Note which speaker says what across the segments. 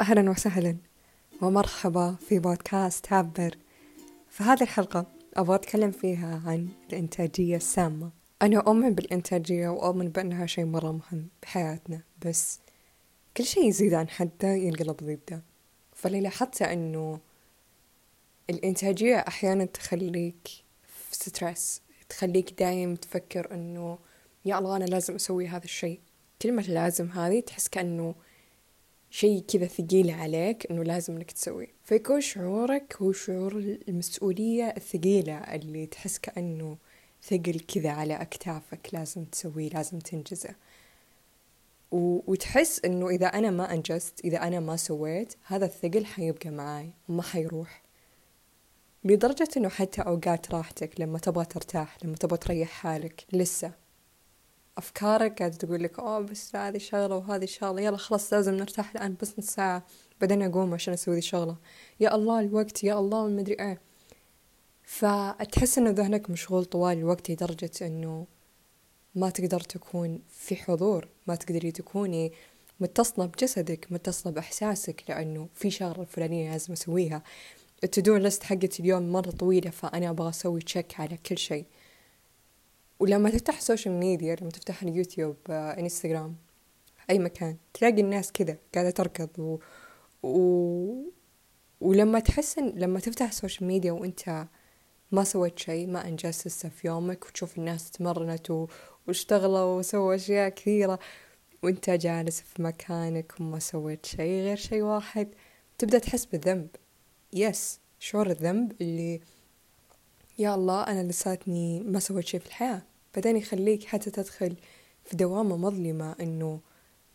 Speaker 1: أهلا وسهلا ومرحبا في بودكاست عبر في هذه الحلقة أبغى أتكلم فيها عن الإنتاجية السامة. أنا أؤمن بالإنتاجية وأؤمن بأنها شيء مرة مهم بحياتنا بس كل شيء يزيد عن حده ينقلب ضده. فاللي لاحظته أنه الإنتاجية أحيانا تخليك في ستريس تخليك دايم تفكر أنه يا الله أنا لازم أسوي هذا الشيء. كلمة لازم هذه تحس كأنه شيء كذا ثقيل عليك إنه لازم إنك تسوي فيكون شعورك هو شعور المسؤولية الثقيلة اللي تحس كأنه ثقل كذا على أكتافك لازم تسويه لازم تنجزه. و... وتحس إنه إذا أنا ما أنجزت إذا أنا ما سويت هذا الثقل حيبقى معاي وما حيروح. لدرجة إنه حتى أوقات راحتك لما تبغى ترتاح لما تبغى تريح حالك لسه أفكارك قاعدة تقول لك أوه بس هذه شغلة وهذه شغلة يلا خلاص لازم نرتاح الآن بس نص ساعة بعدين أقوم عشان أسوي ذي الشغلة يا الله الوقت يا الله المدري إيه. فتحس إنه ذهنك مشغول طوال الوقت لدرجة إنه ما تقدر تكون في حضور ما تقدري تكوني متصلة بجسدك متصلة بإحساسك لأنه في شغلة الفلانية لازم أسويها. التدو لست حقتي اليوم مرة طويلة فأنا أبغى أسوي تشيك على كل شيء. ولما تفتح ال social media لما تفتح اليوتيوب آه، إنستغرام أي مكان تلاقي الناس كذا قاعدة تركض و... و... ولما تحس إن لما تفتح ال social media وأنت ما سويت شيء ما أنجزت لسه في يومك وتشوف الناس تمرنت و... واشتغلوا وسووا أشياء كثيرة وأنت جالس في مكانك وما سويت شيء غير شيء واحد تبدأ تحس بالذنب. yes شعور الذنب اللي يا الله أنا لساتني ما سويت شيء في الحياة. بعدين يخليك حتى تدخل في دوامة مظلمة إنه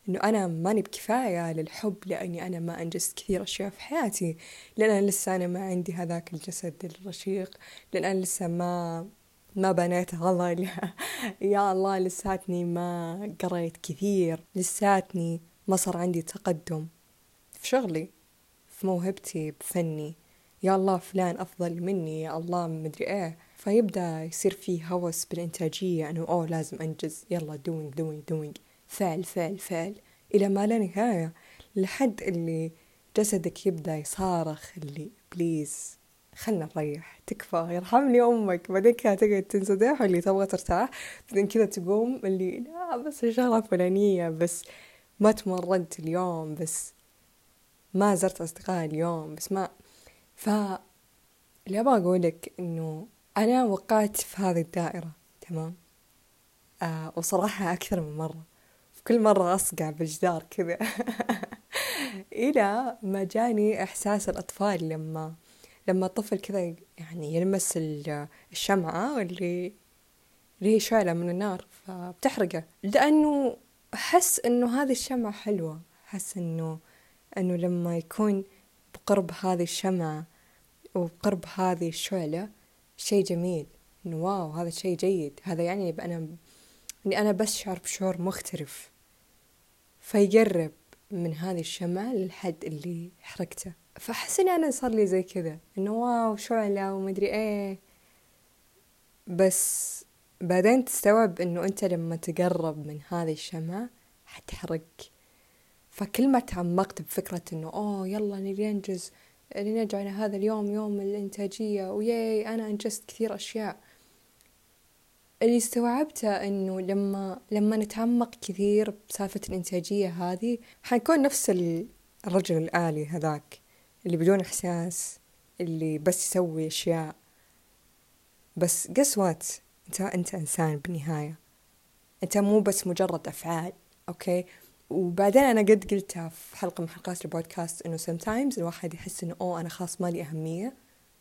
Speaker 1: إنه أنا ماني بكفاية للحب لأني أنا ما أنجزت كثير أشياء في حياتي. لأن أنا لسه أنا ما عندي هذاك الجسد الرشيق. لأن أنا لسه ما ما بنيت عضل يا الله لساتني ما قريت كثير. لساتني ما صار عندي تقدم في شغلي في موهبتي بفني. يا الله فلان أفضل مني يا الله مدري إيه. فيبدأ يصير فيه هوس بالإنتاجية أنه أوه لازم أنجز يلا doing doing doing فعل فعل فعل إلى ما لا نهاية لحد اللي جسدك يبدأ يصارخ اللي please خلنا نريح تكفى يرحمني أمك بعدين كذا تقعد تنسدح اللي تبغى ترتاح بعدين كذا تقوم اللي لا بس شغلة فلانية بس ما تمرنت اليوم بس ما زرت أصدقائي اليوم بس ما ف اللي أبغى أقولك إنه أنا وقعت في هذه الدائرة تمام؟ آه وصراحة أكثر من مرة. كل مرة أصقع بالجدار كذا. إلى ما جاني إحساس الأطفال لما لما الطفل كذا يعني يلمس الشمعة اللي اللي هي شعلة من النار فبتحرقه. لأنه أحس إنه هذه الشمعة حلوة. أحس إنه إنه لما يكون بقرب هذه الشمعة وبقرب هذه الشعلة شيء جميل. إنه واو هذا شيء جيد. هذا يعني أنا إني أنا بشعر بشعور مختلف. فيقرب من هذه الشمعة للحد اللي حرقته. فأحس إني أنا صار لي زي كذا. إنه واو شعلة ومدري إيه. بس بعدين تستوعب إنه أنت لما تقرب من هذه الشمعة حتحرق. فكل ما تعمقت بفكرة إنه أوه يلا نبي ننجز لنجعل هذا اليوم يوم الإنتاجية. وياي أنا أنجزت كثير أشياء. اللي استوعبته إنه لما لما نتعمق كثير بسالفة الإنتاجية هذه حنكون نفس الرجل الآلي هذاك اللي بدون إحساس اللي بس يسوي أشياء. بس قسوات أنت أنت إنسان بالنهاية. أنت مو بس مجرد أفعال أوكي؟ وبعدين أنا قد قلتها في حلقة من حلقات البودكاست إنه sometimes الواحد يحس إنه أوه أنا خلاص مالي أهمية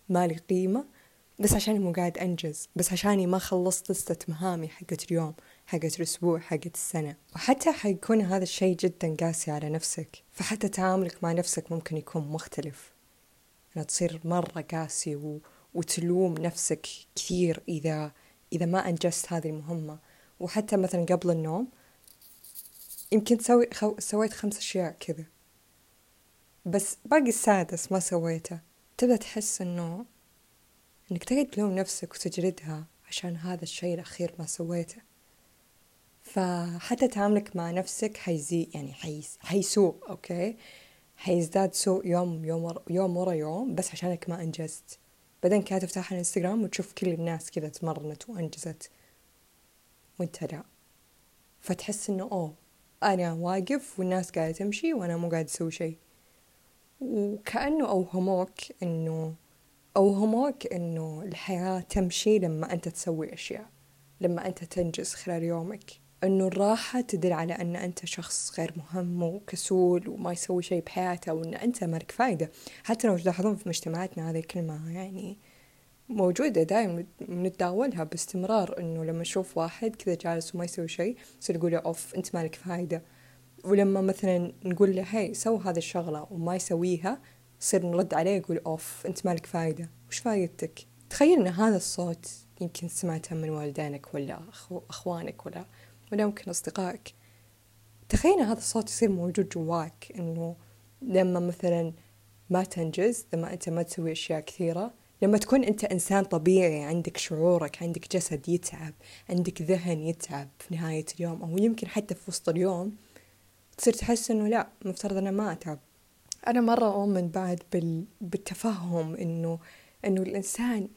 Speaker 1: مالي قيمة بس عشاني مو قاعد أنجز بس عشاني ما خلصت لستة مهامي حقت اليوم حقت الأسبوع حقت السنة. وحتى حيكون هذا الشيء جدا قاسي على نفسك فحتى تعاملك مع نفسك ممكن يكون مختلف. أنها تصير مرة قاسي و... وتلوم نفسك كثير إذا إذا ما أنجزت هذه المهمة. وحتى مثلا قبل النوم يمكن تسوي خو... سويت خمس أشياء كذا. بس باقي السادس ما سويته. تبدأ تحس إنه إنك تقعد تلوم نفسك وتجلدها عشان هذا الشيء الأخير ما سويته. فحتى تعاملك مع نفسك حيزي يعني حيس... حيسوء okay؟ حيزداد سوء يوم يوم يوم ورا يوم بس عشانك ما أنجزت. بعدين كانت تفتح الإنستغرام وتشوف كل الناس كذا تمرنت وأنجزت. وانت لا. فتحس إنه أوه أنا واقف والناس قاعدة تمشي وأنا مو قاعد أسوي شيء. وكأنه أوهموك انه أوهموك إنه الحياة تمشي لما أنت تسوي أشياء لما أنت تنجز خلال يومك. إنه الراحة تدل على إن أنت شخص غير مهم وكسول وما يسوي شيء بحياته وإن أنت مالك فايدة. حتى لو تلاحظون في مجتمعاتنا هذه الكلمة يعني موجودة دائما نتداولها باستمرار إنه لما نشوف واحد كذا جالس وما يسوي شيء نصير نقول له أوف أنت مالك فايدة ولما مثلا نقول له هاي سو هذه الشغلة وما يسويها نصير نرد عليه يقول أوف أنت مالك فايدة وش فايدتك؟ تخيل إن هذا الصوت يمكن سمعته من والدينك ولا أخو أخوانك ولا ولا ممكن أصدقائك. تخيل هذا الصوت يصير موجود جواك إنه لما مثلا ما تنجز لما أنت ما تسوي أشياء كثيرة لما تكون أنت إنسان طبيعي عندك شعورك عندك جسد يتعب عندك ذهن يتعب في نهاية اليوم أو يمكن حتى في وسط اليوم تصير تحس إنه لا مفترض أنا ما أتعب. أنا مرة أؤمن بعد بال... بالتفهم إنه إنه الإنسان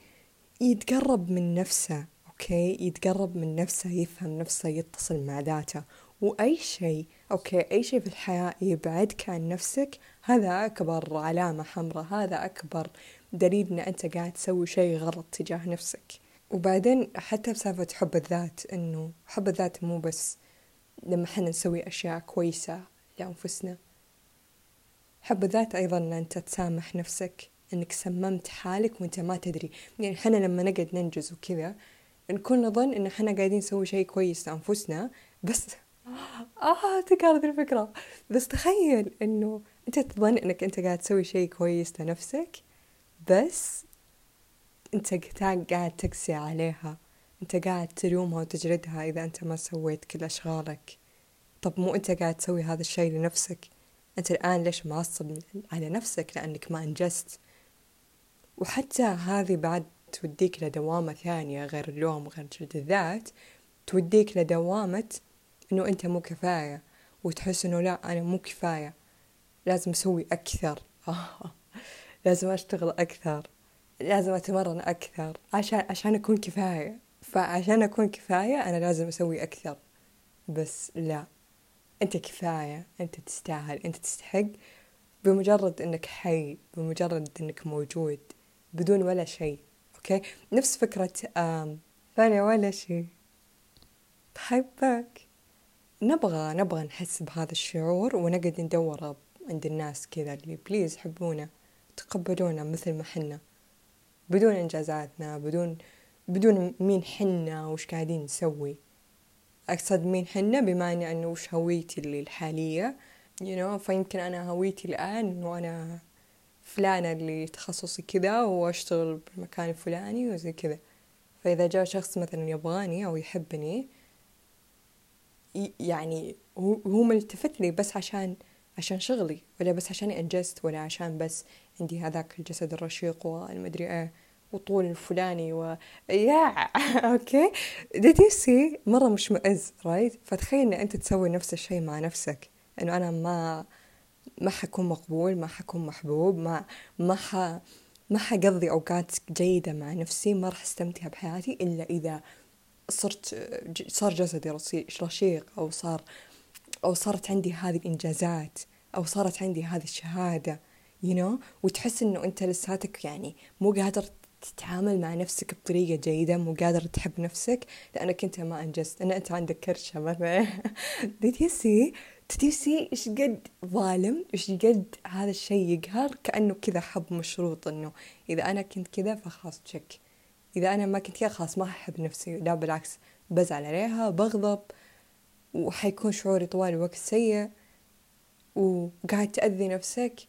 Speaker 1: يتقرب من نفسه okay؟ يتقرب من نفسه يفهم نفسه يتصل مع ذاته. وأي شيء okay؟ أي شيء في الحياة يبعدك عن نفسك هذا أكبر علامة حمراء هذا أكبر دليل إن أنت قاعد تسوي شيء غلط تجاه نفسك. وبعدين حتى بسالفة حب الذات إنه حب الذات مو بس لما حنا نسوي أشياء كويسة لأنفسنا. حب الذات أيضا إن أنت تسامح نفسك إنك سممت حالك وأنت ما تدري. يعني حنا لما نقعد ننجز وكذا نكون نظن إن حنا قاعدين نسوي شيء كويس لأنفسنا بس آه تكررت الفكرة. بس تخيل إنه أنت تظن إنك أنت قاعد تسوي شيء كويس لنفسك بس انت قاعد تقسي عليها. انت قاعد تلومها وتجلدها إذا أنت ما سويت كل أشغالك. طب مو أنت قاعد تسوي هذا الشيء لنفسك. أنت الآن ليش معصب على نفسك؟ لأنك ما أنجزت. وحتى هذه بعد توديك لدوامة ثانية غير اللوم وغير جلد الذات. توديك لدوامة إنه أنت مو كفاية. وتحس إنه لا أنا مو كفاية. لازم أسوي أكثر. لازم أشتغل أكثر لازم أتمرن أكثر. عشان عشان أكون كفاية. فعشان أكون كفاية أنا لازم أسوي أكثر. بس لا. أنت كفاية. أنت تستاهل. أنت تستحق. بمجرد أنك حي. بمجرد أنك موجود. بدون ولا شيء. okay؟ نفس فكرة um أنا ولا شيء. بحبك. نبغى نبغى نحس بهذا الشعور ونقعد ندور عند الناس كذا اللي please حبونا تقبلونا مثل ما حنا. بدون إنجازاتنا بدون بدون مين حنا وش قاعدين نسوي. أقصد مين حنا بمعنى أنه وش هويتي اللي الحالية. You know فيمكن أنا هويتي الآن أنه أنا فلانة اللي تخصصي كذا وأشتغل بالمكان الفلاني وزي كذا. فإذا جاء شخص مثلا يبغاني أو يحبني يعني هو ملتفت لي بس عشان عشان شغلي ولا بس عشان أنجزت ولا عشان بس عندي هذاك الجسد الرشيق والمدري إيه وطول الفلاني و يا أوكي؟ Did you see? مرة مش مؤز رايت فتخيل إن أنت تسوي نفس الشيء مع نفسك. إنه أنا ما ما حكون مقبول ما حكون محبوب ما ما ح ما حقضي أوقات جيدة مع نفسي ما راح أستمتع بحياتي إلا إذا صرت صار جسدي رشيق أو صار أو صارت عندي هذه الإنجازات أو صارت عندي هذه الشهادة you know وتحس إنه أنت لساتك يعني مو قادر تتعامل مع نفسك بطريقة جيدة مو قادر تحب نفسك لأنك أنت ما أنجزت. أن أنت عندك كرشة مثلا did you see? Did you see إيش قد ظالم إيش قد هذا الشيء يقهر؟ كأنه كذا حب مشروط إنه إذا أنا كنت كذا فخلاص تشك إذا أنا ما كنت كذا خلاص ما أحب نفسي. لا بالعكس بزعل عليها بغضب. وحيكون شعوري طوال الوقت سيء وقاعد تأذي نفسك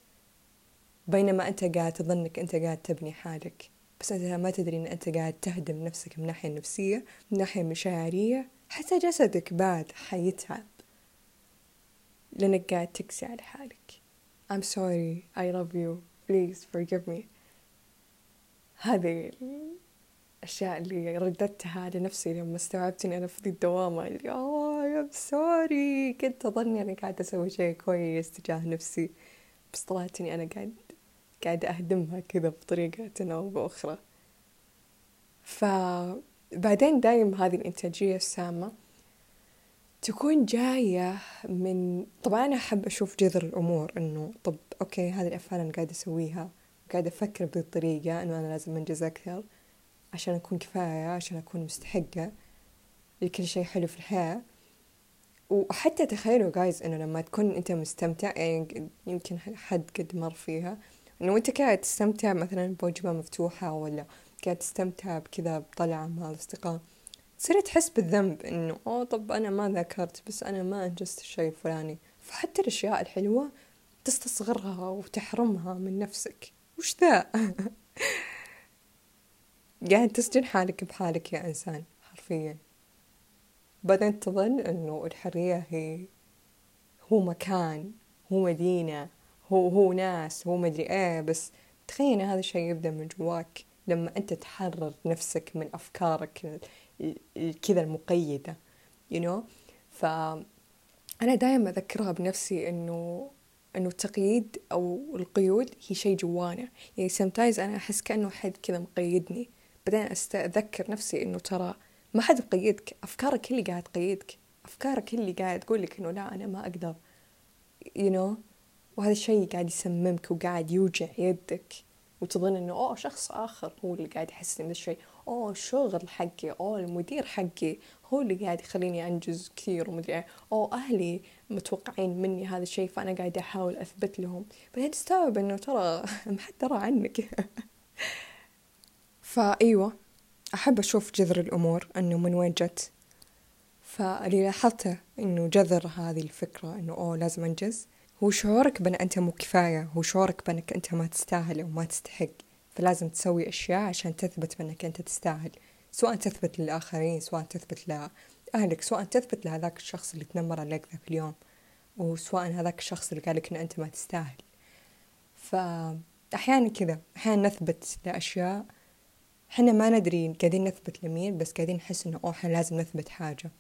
Speaker 1: بينما أنت قاعد تظنك أنت قاعد تبني حالك. بس أنت ما تدري أن أنت قاعد تهدم نفسك من ناحية نفسية من ناحية مشاعرية حتى جسدك بعد حيتعب لأنك قاعد تكسي على حالك. I'm sorry. I love you. Please forgive me. هذه الأشياء اللي رددتها لنفسي لما استوعبت إني أنا في الدوامة. اللي آه يا sorry كنت أظني أنا قاعدة أسوي شيء كويس تجاه نفسي بس طلعت إني أنا قاعد قاعدة أهدمها كذا بطريقة أو بأخرى. فبعدين دايم هذه الإنتاجية السامة تكون جاية من طبعا أنا أحب أشوف جذر الأمور إنه طب okay هذه الأفعال أنا قاعدة أسويها قاعدة أفكر بهذه الطريقة إنه أنا لازم أنجز أكثر. عشان أكون كفاية عشان أكون مستحقة لكل شيء حلو في الحياة. وحتى تخيلوا جايز إنه لما تكون أنت مستمتع يعني يمكن حد قد مر فيها إنه أنت قاعد تستمتع مثلا بوجبة مفتوحة ولا قاعد تستمتع بكذا بطلعة مع الأصدقاء تصير تحس بالذنب إنه أوه طب أنا ما ذكرت بس أنا ما أنجزت الشيء الفلاني. فحتى الأشياء الحلوة تستصغرها وتحرمها من نفسك. وش ذا؟ قاعد تسجن حالك بحالك يا إنسان حرفيا. بعدين تظن إنه الحرية هي هو مكان هو مدينة هو هو ناس هو مدري إيه بس تخيل هذا الشيء يبدأ من جواك لما أنت تحرر نفسك من أفكارك كذا المقيدة you know فأنا دائما أذكرها بنفسي إنه إنه التقييد أو القيود هي شيء جوانا. يعني sometimes أنا أحس كأنه حد كذا مقيدني. بعدين أتذكر نفسي إنه ترى ما حد مقيدك أفكارك اللي قاعد تقيدك. أفكارك اللي قاعد تقول لك إنه لا أنا ما أقدر. You know وهذا الشيء قاعد يسممك وقاعد يوجع يدك. وتظن إنه أوه شخص آخر هو اللي قاعد يحسسني بهذا الشيء. أوه الشغل حقي. أوه المدير حقي هو اللي قاعد يخليني أنجز كثير ومدري إيه. أوه أهلي متوقعين مني هذا الشيء فأنا قاعدة أحاول أثبت لهم. بعدين تستوعب إنه ترى ما حد درى عنك. فأيوة أحب أشوف جذر الأمور إنه من وين جت. فاللي لاحظته إنه جذر هذه الفكرة إنه أوه لازم أنجز. هو شعورك بأن أنت مو كفاية هو شعورك بأنك أنت ما تستاهل أو ما تستحق. فلازم تسوي أشياء عشان تثبت بأنك أنت تستاهل. سواء تثبت للآخرين سواء تثبت لأهلك سواء تثبت لهذاك الشخص اللي تنمر عليك ذاك اليوم. وسواء هذاك الشخص اللي قال لك أن أنت ما تستاهل. فأحيانا كذا أحيانا نثبت لأشياء إحنا ما ندري قاعدين نثبت لمين بس قاعدين نحس إنه أوه إحنا لازم نثبت حاجة.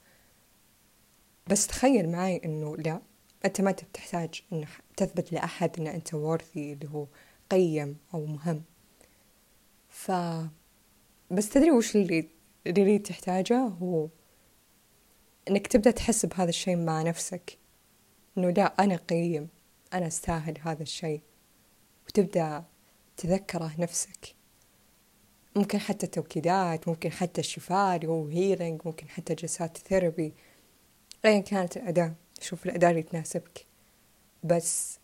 Speaker 1: بس تخيل معي إنه لا أنت ما تحتاج إنه تثبت لأحد إن أنت worthy اللي هو قيم أو مهم. ف بس تدري وش اللي اللي تحتاجه؟ هو إنك تبدأ تحس بهذا الشيء مع نفسك. إنه لا أنا قيم أنا أستاهل هذا الشيء. وتبدأ تذكره نفسك. ممكن حتى توكيدات ممكن حتى هو healing ممكن حتى جلسات therapy أيا كانت الأداة. شوف الأداة اللي تناسبك. بس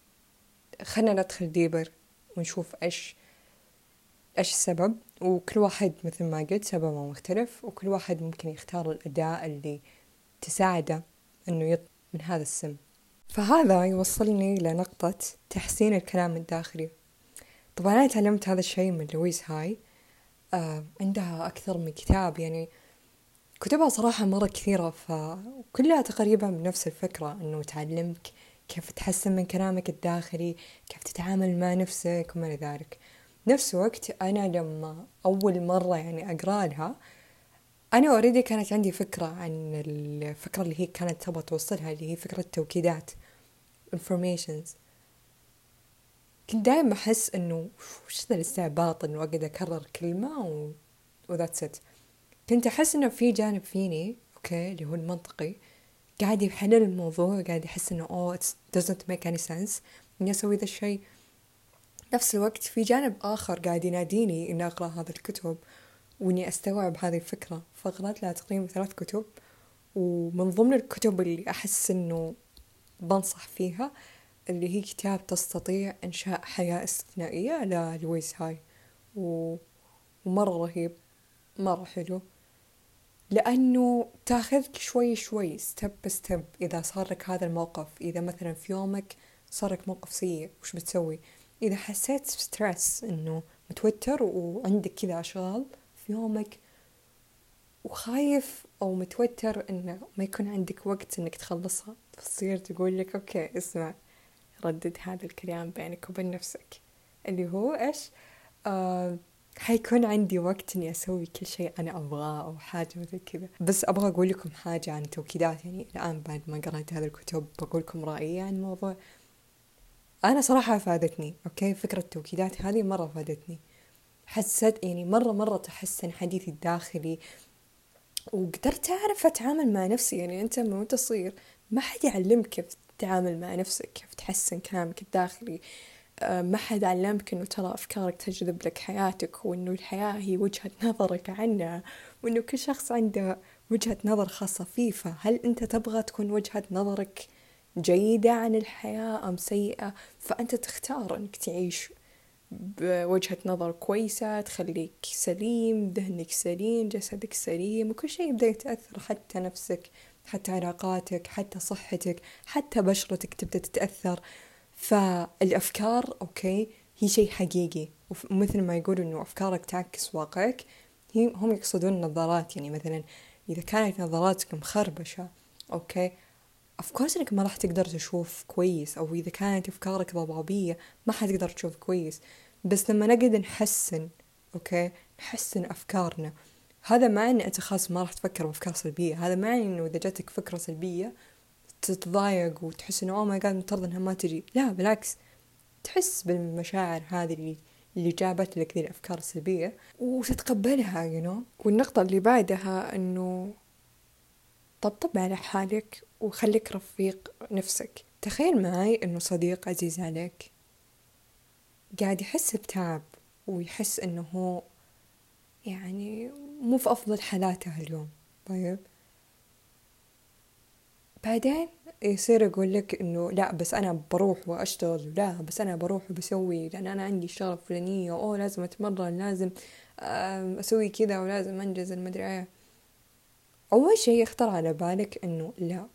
Speaker 1: خلنا ندخل ديبر ونشوف إيش إيش السبب. وكل واحد مثل ما قلت سببه مختلف وكل واحد ممكن يختار الأداة اللي تساعده إنه يط من هذا السم. فهذا يوصلني لنقطة تحسين الكلام الداخلي. طبعا أنا تعلمت هذا الشيء من لويس هاي. عندها أكثر من كتاب. يعني كتبها صراحة مرة كثيرة فكلها تقريبا بنفس الفكرة إنه تعلمك كيف تحسن من كلامك الداخلي كيف تتعامل مع نفسك وما إلى ذلك. نفس الوقت أنا لما أول مرة يعني أقرأ لها أنا أوريدي كانت عندي فكرة عن الفكرة اللي هي كانت تبغى توصلها اللي هي فكرة توكيدات informations. كنت دائما أحس إنه وش ذا الاستعباط إنه أقعد أكرر كلمة و و that's it كنت أحس إنه في جانب فيني okay اللي هو المنطقي قاعد يحلل الموضوع قاعد يحس إنه oh it doesn't make any sense. إني أسوي ذا الشيء. نفس الوقت في جانب آخر قاعد يناديني إني أقرأ هذا الكتب وإني أستوعب هذه الفكرة. فقرأت لها تقريبا ثلاث كتب ومن ضمن الكتب اللي أحس إنه بنصح فيها اللي هي كتاب تستطيع إنشاء حياة استثنائية للويز هاي. و... ومرة رهيب مرة حلو. لأنه تاخذك شوي شوي step step إذا صار لك هذا الموقف. إذا مثلا في يومك صار لك موقف سيء وش بتسوي؟ إذا حسيت stress إنه متوتر وعندك كذا أشغال في يومك وخايف أو متوتر إنه ما يكون عندك وقت إنك تخلصها تصير تقول لك okay اسمع. ردد هذا الكلام بينك وبين نفسك. اللي هو إيش؟ آه حيكون عندي وقت إني أسوي كل شيء أنا أبغاه أو حاجة مثل كذا. بس أبغى أقول لكم حاجة عن توكيدات يعني الآن بعد ما قرأت هذه الكتب بقول لكم رأيي عن الموضوع. أنا صراحة فادتني أوكي؟ فكرة التوكيدات هذه مرة فادتني حسيت يعني مرة مرة تحسن حديثي الداخلي. وقدرت أعرف أتعامل مع نفسي. يعني أنت من وأنت صغير ما حد يعلمك كيف تتعامل مع نفسك كيف تحسن كلامك الداخلي. آه، ما حد علمك إنه ترى أفكارك تجذب لك حياتك وإنه الحياة هي وجهة نظرك عنها وإنه كل شخص عنده وجهة نظر خاصة فيه. فهل أنت تبغى تكون وجهة نظرك جيدة عن الحياة أم سيئة؟ فأنت تختار إنك تعيش بوجهة نظر كويسة تخليك سليم ذهنك سليم جسدك سليم وكل شيء يبدأ يتأثر حتى نفسك. حتى علاقاتك حتى صحتك حتى بشرتك تبدأ تتأثر. فالأفكار okay هي شيء حقيقي. ومثل ما يقولوا إنه أفكارك تعكس واقعك هي هم يقصدون نظارات. يعني مثلا إذا كانت نظاراتك مخربشة okay أفكارك إنك ما راح تقدر تشوف كويس. أو إذا كانت أفكارك ضبابية ما حتقدر تشوف كويس. بس لما نقدر نحسن okay نحسن أفكارنا. هذا مع إن أنت خلاص ما راح تفكر بأفكار سلبية. هذا معنى إنه إذا جاتك فكرة سلبية تتضايق وتحس إنه أوه ماي جاد مفترض إنها ما تجي. لا بالعكس. تحس بالمشاعر هذه اللي اللي جابت لك ذي الأفكار السلبية وتتقبلها you know. والنقطة اللي بعدها إنه طبطب على حالك وخليك رفيق نفسك. تخيل معي إنه صديق عزيز عليك قاعد يحس بتعب ويحس إنه هو يعني مو في أفضل حالاته اليوم. طيب. بعدين يصير يقول لك إنه لا بس أنا بروح وأشتغل لا بس أنا بروح وبسوي لأن أنا عندي الشغلة الفلانية أوه لازم أتمرن لازم أسوي كذا ولازم أنجز المدري إيه. أول شيء يخطر على بالك إنه لا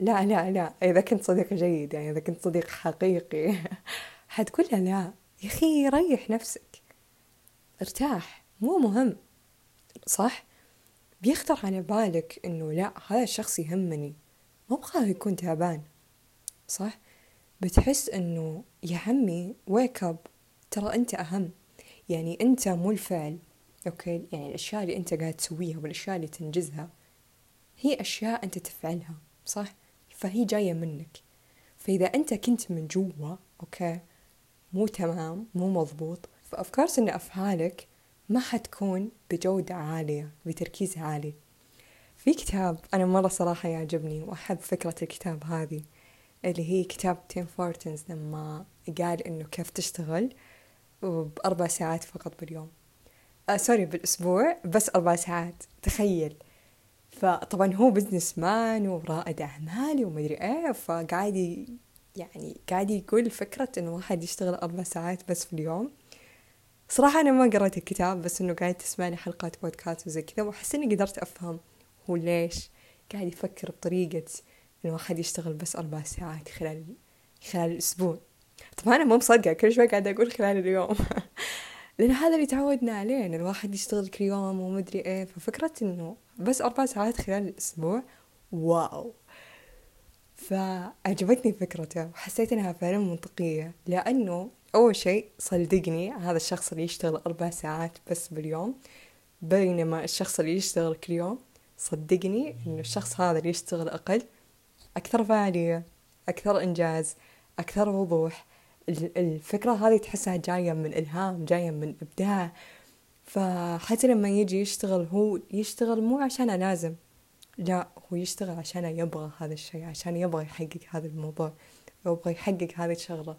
Speaker 1: لا لا لا. إذا كنت صديق جيد يعني إذا كنت صديق حقيقي حتقول لا. يا أخي ريح نفسك. ارتاح. مو مهم. صح؟ بيخطر على بالك إنه لا هذا الشخص يهمني. ما أبغاه يكون تعبان. صح؟ بتحس إنه يا عمي wake up ترى أنت أهم. يعني أنت مو الفعل. okay؟ يعني الأشياء اللي أنت قاعد تسويها والأشياء اللي تنجزها هي أشياء أنت تفعلها. صح؟ فهي جاية منك. فإذا أنت كنت من جوا okay؟ مو تمام مو مضبوط. فأفكار إن أفعالك ما حتكون بجودة عالية بتركيز عالي. في كتاب أنا مرة صراحة يعجبني وأحب فكرة الكتاب هذه اللي هي كتاب تيم فيرس لما قال إنه كيف تشتغل بأربع ساعات فقط باليوم. آه sorry بالأسبوع بس أربع ساعات. تخيل. فطبعا هو بزنس مان ورائد أعمال ومدري إيه فقاعد يعني قاعد يقول فكرة إنه واحد يشتغل أربع ساعات بس في اليوم. صراحة أنا ما قرأت الكتاب بس إنه قاعد تسمعني حلقات بودكاست وزي كذا وأحس إني قدرت أفهم هو ليش قاعد يفكر بطريقة إنه واحد يشتغل بس أربع ساعات خلال خلال الأسبوع. طبعا أنا مو مصدقة كل شوي قاعدة أقول خلال اليوم. لأن هذا اللي تعودنا عليه إن الواحد يشتغل كل يوم ومدري إيه ففكرة إنه بس أربع ساعات خلال الأسبوع؟ واو! فعجبتني فكرته وحسيت إنها فعلا منطقية لأنه أول شيء صدقني هذا الشخص اللي يشتغل أربع ساعات بس باليوم بينما الشخص اللي يشتغل كل يوم صدقني إنه الشخص هذا اللي يشتغل أقل أكثر فعالية أكثر إنجاز أكثر وضوح. الفكرة هذه تحسها جاية من إلهام جاية من إبداع. فحتى لما يجي يشتغل هو يشتغل مو عشان لازم لا هو يشتغل عشان يبغى هذا الشيء عشان يبغى يحقق هذا الموضوع يبغى يحقق هذه الشغلة.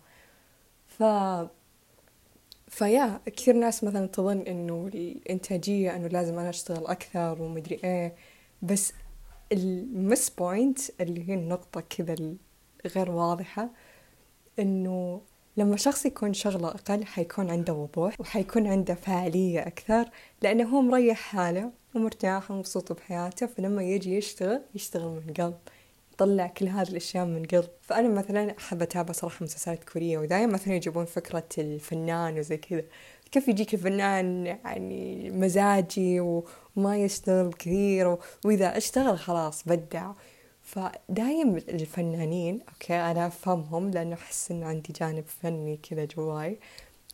Speaker 1: فيا كثير ناس مثلا تظن إنه الإنتاجية إنه لازم أنا أشتغل أكثر ومدري إيه بس المس بوينت اللي هي النقطة كذا الغير واضحة إنه لما شخص يكون شغله أقل حيكون عنده وضوح وحيكون عنده فاعلية أكثر لأنه هو مريح حاله ومرتاح ومبسوط بحياته فلما يجي يشتغل يشتغل من قلب. يطلع كل هذه الأشياء من قلب. فأنا مثلا أحب أتابع صراحة مسلسلات كورية ودايما مثلا يجيبون فكرة الفنان وزي كذا. كيف يجيك الفنان يعني مزاجي وما يشتغل كثير وإذا اشتغل خلاص بدع. فدايم الفنانين أوكي أنا أفهمهم لأنه أحس إنه عندي جانب فني كذا جواي.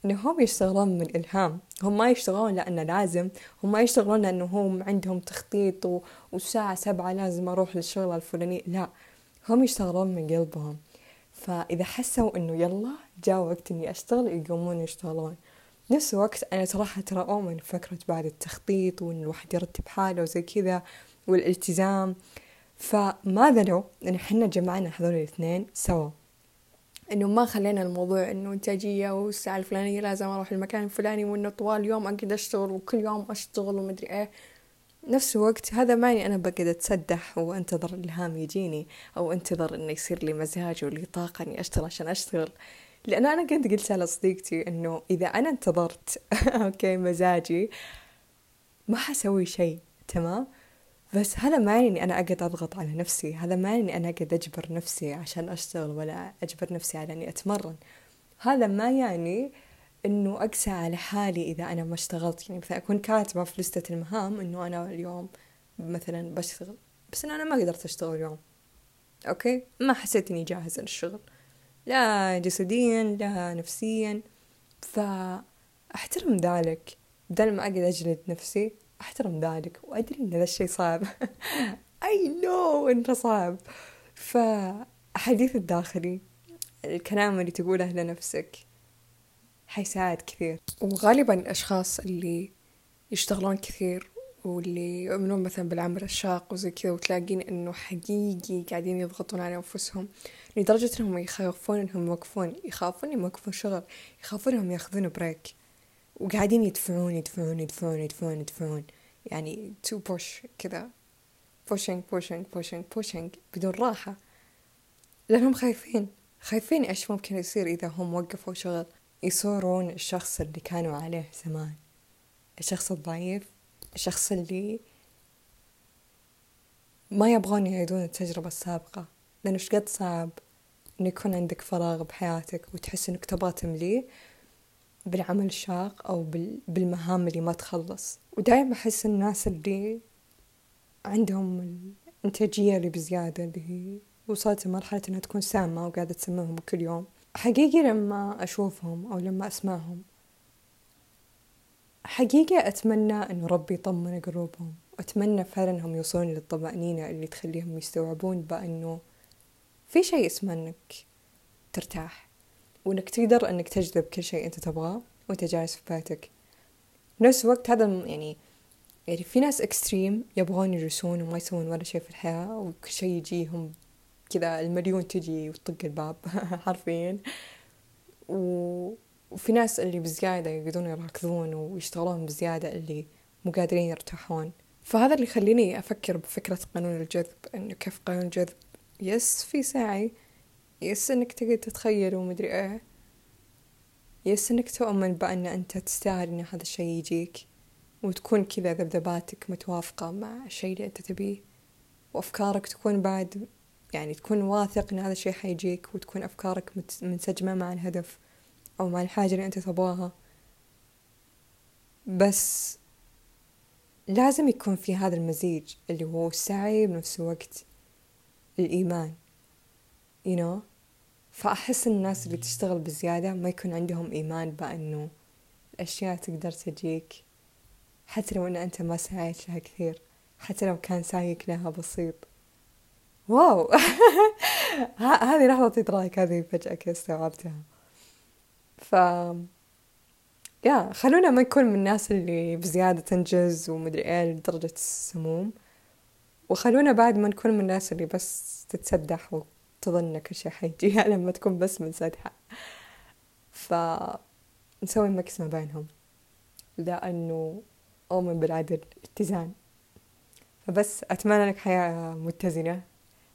Speaker 1: إنهم يشتغلون من إلهام. هم ما يشتغلون لأنه لازم. هم ما يشتغلون لأنه هم عندهم تخطيط و... والساعة سبعة لازم أروح للشغلة الفلانية لا هم يشتغلون من قلبهم. فإذا حسوا إنه يلا جاء وقت إني أشتغل يقومون يشتغلون. نفس الوقت أنا صراحة ترى أؤمن فكرة بعد التخطيط وإن الواحد يرتب حاله وزي كذا والالتزام. فماذا لو إن إحنا جمعنا هذول الاثنين سوا؟ إنه ما خلينا الموضوع إنه إنتاجية والساعة الفلانية لازم أروح المكان الفلاني وإنه طوال اليوم أقعد أشتغل وكل يوم أشتغل ومدري إيه. نفس الوقت هذا ماني أنا بقعد أتسدح وأنتظر الإلهام يجيني أو أنتظر إنه يصير لي مزاج ولي طاقة إني أشتغل عشان أشتغل. لأن أنا كنت قلت على صديقتي إنه إذا أنا انتظرت أوكي مزاجي ما حسوي شيء تمام؟ بس هذا ما يعني أنا أقعد أضغط على نفسي هذا ما يعني أنا أقعد أجبر نفسي عشان أشتغل ولا أجبر نفسي على إني أتمرن. هذا ما يعني إنه أقسى على حالي إذا أنا ما اشتغلت. يعني مثلا أكون كاتبة في لستة المهام إنه أنا اليوم مثلا بشتغل بس أنا ما قدرت أشتغل اليوم. okay؟ ما حسيت إني جاهزة للشغل. لا جسديا لا نفسيا. فأحترم ذلك. بدل ما أقعد أجلد نفسي أحترم ذلك وأدري إن ذا الشيء صعب. I know إنه صعب. فحديث الداخلي الكلام اللي تقوله لنفسك حيساعد كثير. وغالبا الأشخاص اللي يشتغلون كثير واللي يؤمنون مثلا بالعمل الشاق وزي كذا وتلاقين إنه حقيقي قاعدين يضغطون على أنفسهم لدرجة إنهم يخافون إنهم يوقفون يخافون يوقفون شغل يخافون إنهم ياخذون بريك وقاعدين يدفعون يدفعون يدفعون يدفعون يدفعون. يعني to push كذا. pushing pushing pushing pushing بدون راحة. لأنهم خايفين. خايفين إيش ممكن يصير إذا هم وقفوا شغل. يصورون الشخص اللي كانوا عليه زمان. الشخص الضعيف. الشخص اللي ما يبغون يعيدون التجربة السابقة. لأنه قد صعب إنه يكون عندك فراغ بحياتك وتحس إنك تبغى تمليه. بالعمل الشاق أو بالمهام اللي ما تخلص. ودايما أحس الناس اللي عندهم الإنتاجية اللي بزيادة اللي هي وصلت لمرحلة إنها تكون سامة وقاعدة تسمعهم كل يوم. حقيقي لما أشوفهم أو لما أسمعهم حقيقة أتمنى أن ربي يطمن قلوبهم. وأتمنى فعلا أنهم يوصلون للطمأنينة اللي تخليهم يستوعبون بأنه في شيء اسمه أنك ترتاح. وأنك تقدر أنك تجذب كل شيء أنت تبغاه وأنت جالس في بيتك نفس الوقت هذا يعني يعني في ناس اكستريم يبغون يجلسون وما يسوون ولا شيء في الحياة وكل شيء يجيهم كذا المليون تجي وتطق الباب حرفيا. و... وفي ناس اللي بزيادة يقدرون يركضون ويشتغلون بزيادة اللي مو قادرين يرتاحون. فهذا اللي يخليني أفكر بفكرة قانون الجذب إنه كيف قانون الجذب؟ بس في سعي بس إنك تقدر تتخيل ومدري إيه. بس إنك تؤمن بأن أنت تستاهل إن هذا الشيء يجيك وتكون كذا ذبذباتك متوافقة مع الشيء اللي أنت تبيه وأفكارك تكون بعد يعني تكون واثق إن هذا الشيء حيجيك وتكون أفكارك منسجمة مع الهدف أو مع الحاجة اللي أنت تبغاها. بس لازم يكون في هذا المزيج اللي هو السعي بنفس الوقت الإيمان you know. فأحس الناس اللي تشتغل بزيادة ما يكون عندهم إيمان بأنه الأشياء تقدر تجيك. حتى لو أن أنت ما سعيت لها كثير. حتى لو كان سعيك لها بسيط. واو! هذه لحظة إدراك هذه فجأة كذا استوعبتها. ف يا خلونا ما نكون من الناس اللي بزيادة تنجز ومدري إيه لدرجة السموم. وخلونا بعد ما نكون من الناس اللي بس تتسدح وتظن كل حيجيها لما تكون بس منسدحة ف نسوي مكس ما بينهم. لأنه أؤمن بالعدل اتزان فبس أتمنى لك حياة متزنة.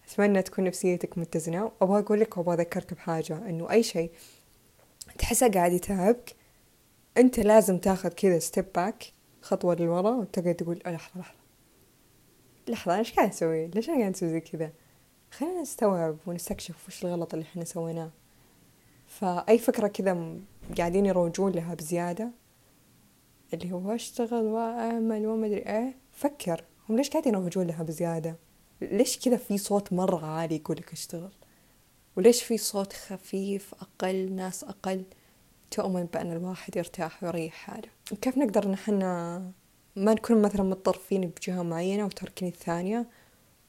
Speaker 1: أتمنى تكون نفسيتك متزنة. وأبغى أقول لك وأبغى أذكرك بحاجة إنه أي شيء تحسه قاعد يتعبك أنت لازم تاخذ كذا step back خطوة للورا وتقعد تقول لحظة لحظة. لحظة أنا إيش قاعد أسوي؟ ليش أنا قاعد أسوي زي كذا؟ خلينا نستوعب ونستكشف وش الغلط اللي إحنا سويناه. فأي فكرة كذا قاعدين يروجون لها بزيادة اللي هو اشتغل وأعمل وما أدري إيه فكر هم ليش قاعدين يروجون لها بزيادة؟ ليش كذا في صوت مرة عالي يقولك اشتغل؟ وليش في صوت خفيف أقل ناس أقل تؤمن بأن الواحد يرتاح ويريح حاله؟ كيف نقدر نحن ما نكون مثلا متطرفين بجهة معينة وتركين الثانية؟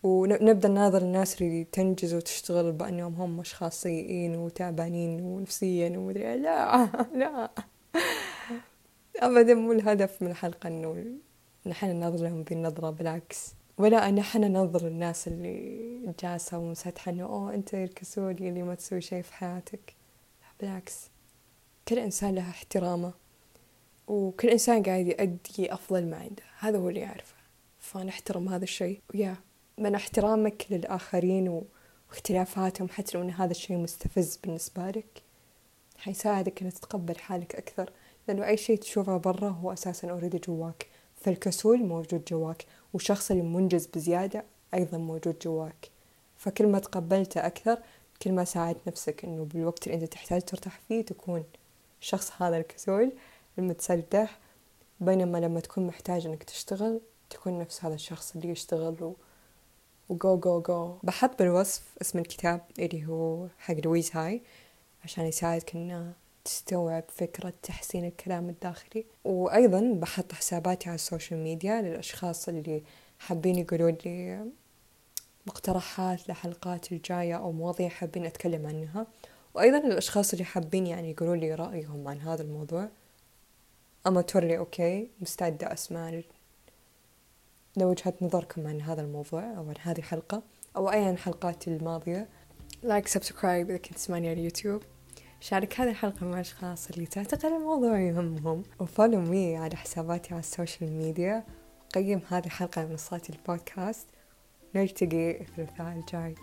Speaker 1: ونبدأ نناظر الناس اللي تنجز وتشتغل بأنهم هم مش خاصيين وتعبانين ونفسيا ومدري إيه. لا لا. أبدا مو الهدف من الحلقة إنه نحن ننظر لهم ذي النظرة بالعكس. ولا نحن ننظر الناس اللي جالسة ومساتحة إنه أوه أنت الكسولي اللي ما تسوي شي في حياتك. لا بالعكس. كل إنسان له احترامه وكل إنسان قاعد يؤدي أفضل ما عنده. هذا هو اللي يعرفه. فنحترم هذا الشيء. ويا من احترامك للآخرين واختلافاتهم حتى لو أن هذا الشيء مستفز بالنسبة لك حيساعدك أن تتقبل حالك أكثر. لأنه أي شيء تشوفه برا هو أساسا أوريدي جواك. فالكسول موجود جواك. والشخص اللي منجز بزيادة أيضا موجود جواك. فكل ما تقبلته أكثر كل ما ساعد نفسك إنه بالوقت اللي أنت تحتاج ترتاح فيه تكون الشخص هذا الكسول المتسدح بينما لما تكون محتاج إنك تشتغل تكون نفس هذا الشخص اللي يشتغل و... وجو جو جو. بحط بالوصف اسم الكتاب اللي هو حق لويز هاي عشان يساعدك إنه تستوعب فكرة تحسين الكلام الداخلي. وأيضا بحط حساباتي على ال social media للأشخاص اللي حابين يقولون لي مقترحات لحلقات الجاية أو مواضيع حابين أتكلم عنها. وأيضا للأشخاص اللي حابين يعني يقولون لي رأيهم عن هذا الموضوع. أما توري okay مستعدة أسمع لوجهة نظركم عن هذا الموضوع أو عن هذه الحلقة أو أي عن الحلقات الماضية like subscribe إذا كنت تسمعني على اليوتيوب شارك هذه الحلقة مع الأشخاص اللي تعتقد الموضوع يهمهم. و follow me على حساباتي على ال social media قيم هذه الحلقة على منصات البودكاست. نلتقي الثلاثاء الجاي.